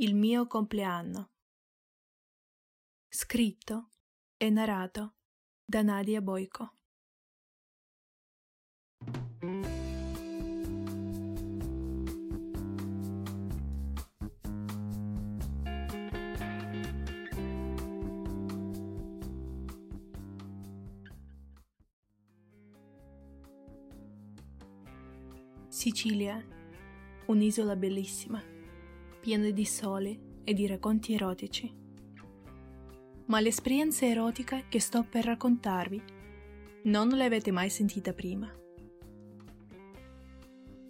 Il mio compleanno. Scritto e narrato da Nadia Boico. Sicilia, un'isola bellissima, piena di sole e di racconti erotici. Ma l'esperienza erotica che sto per raccontarvi non l'avete mai sentita prima.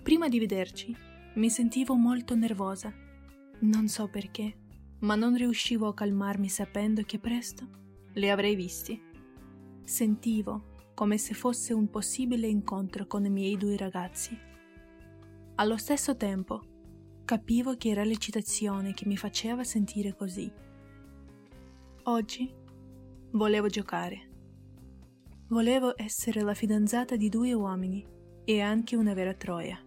Prima di vederci mi sentivo molto nervosa, non so perché, ma non riuscivo a calmarmi sapendo che presto li avrei visti. Sentivo come se fosse un possibile incontro con i miei due ragazzi allo stesso tempo, capivo che era l'eccitazione che mi faceva sentire così. Oggi volevo giocare. Volevo essere la fidanzata di due uomini e anche una vera troia.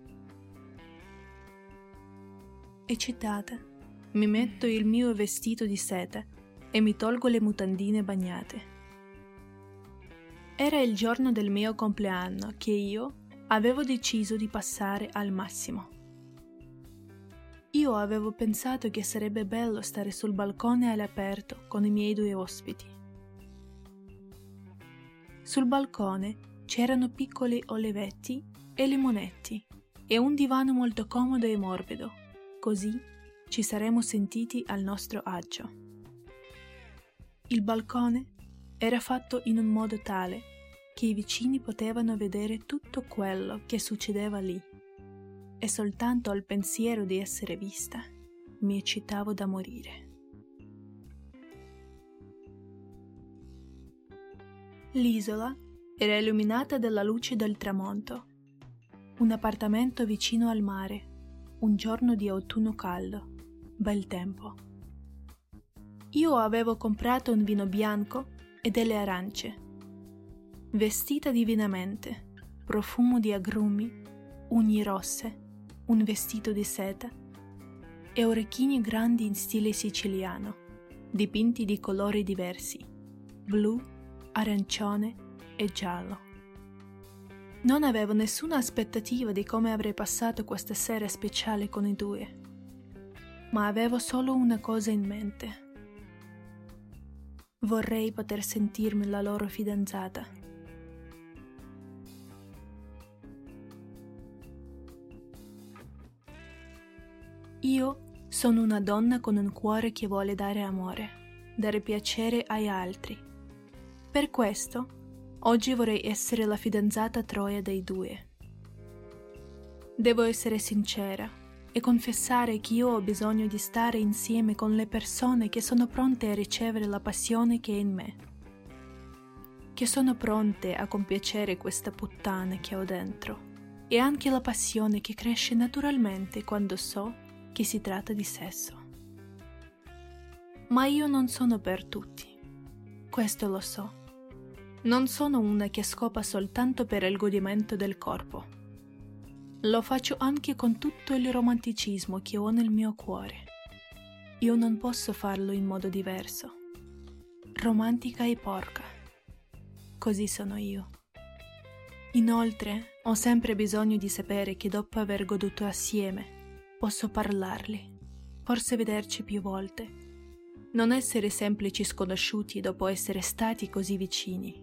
Eccitata, mi metto il mio vestito di seta e mi tolgo le mutandine bagnate. Era il giorno del mio compleanno che io avevo deciso di passare al massimo. Io avevo pensato che sarebbe bello stare sul balcone all'aperto con i miei due ospiti. Sul balcone c'erano piccoli olivetti e limonetti e un divano molto comodo e morbido, così ci saremmo sentiti al nostro agio. Il balcone era fatto in un modo tale che i vicini potevano vedere tutto quello che succedeva lì. E soltanto al pensiero di essere vista mi eccitavo da morire. L'isola era illuminata dalla luce del tramonto. Un appartamento vicino al mare, un giorno di autunno caldo, bel tempo. Io avevo comprato un vino bianco e delle arance vestita divinamente, profumo di agrumi, ugni rosse, un vestito di seta e orecchini grandi in stile siciliano, dipinti di colori diversi, blu, arancione e giallo. Non avevo nessuna aspettativa di come avrei passato questa sera speciale con i due, ma avevo solo una cosa in mente. Vorrei poter sentirmi la loro fidanzata Io sono una donna con un cuore che vuole dare amore, dare piacere agli altri. Per questo, oggi vorrei essere la fidanzata Troia dei due. Devo essere sincera e confessare che io ho bisogno di stare insieme con le persone che sono pronte a ricevere la passione che è in me, che sono pronte a compiacere questa puttana che ho dentro e anche la passione che cresce naturalmente quando so che si tratta di sesso. Ma io non sono per tutti. Questo lo so. Non sono una che scopa soltanto per il godimento del corpo. Lo faccio anche con tutto il romanticismo che ho nel mio cuore. Io non posso farlo in modo diverso. Romantica e porca. Così sono io. Inoltre, ho sempre bisogno di sapere che dopo aver goduto assieme posso parlarli, forse vederci più volte, non essere semplici sconosciuti dopo essere stati così vicini.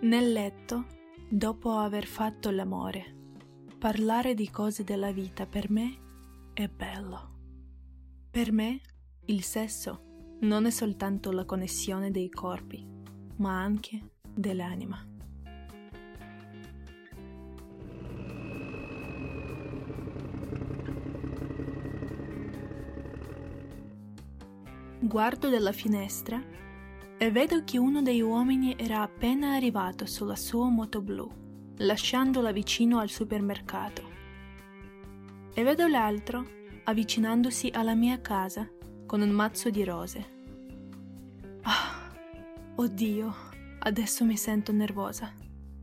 Nel letto, dopo aver fatto l'amore, parlare di cose della vita per me è bello. Per me il sesso non è soltanto la connessione dei corpi, ma anche dell'anima. Guardo dalla finestra e vedo che uno dei uomini era appena arrivato sulla sua moto blu, lasciandola vicino al supermercato. E vedo l'altro avvicinandosi alla mia casa con un mazzo di rose. Ah, oddio, adesso mi sento nervosa.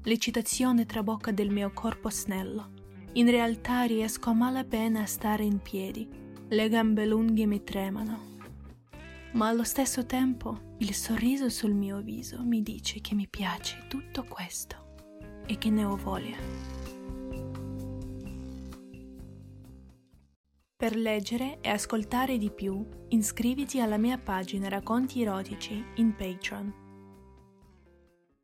L'eccitazione trabocca del mio corpo snello. In realtà riesco a malapena a stare in piedi Le gambe lunghe mi tremano, ma allo stesso tempo il sorriso sul mio viso mi dice che mi piace tutto questo e che ne ho voglia. Per leggere e ascoltare di più, iscriviti alla mia pagina Racconti erotici in Patreon.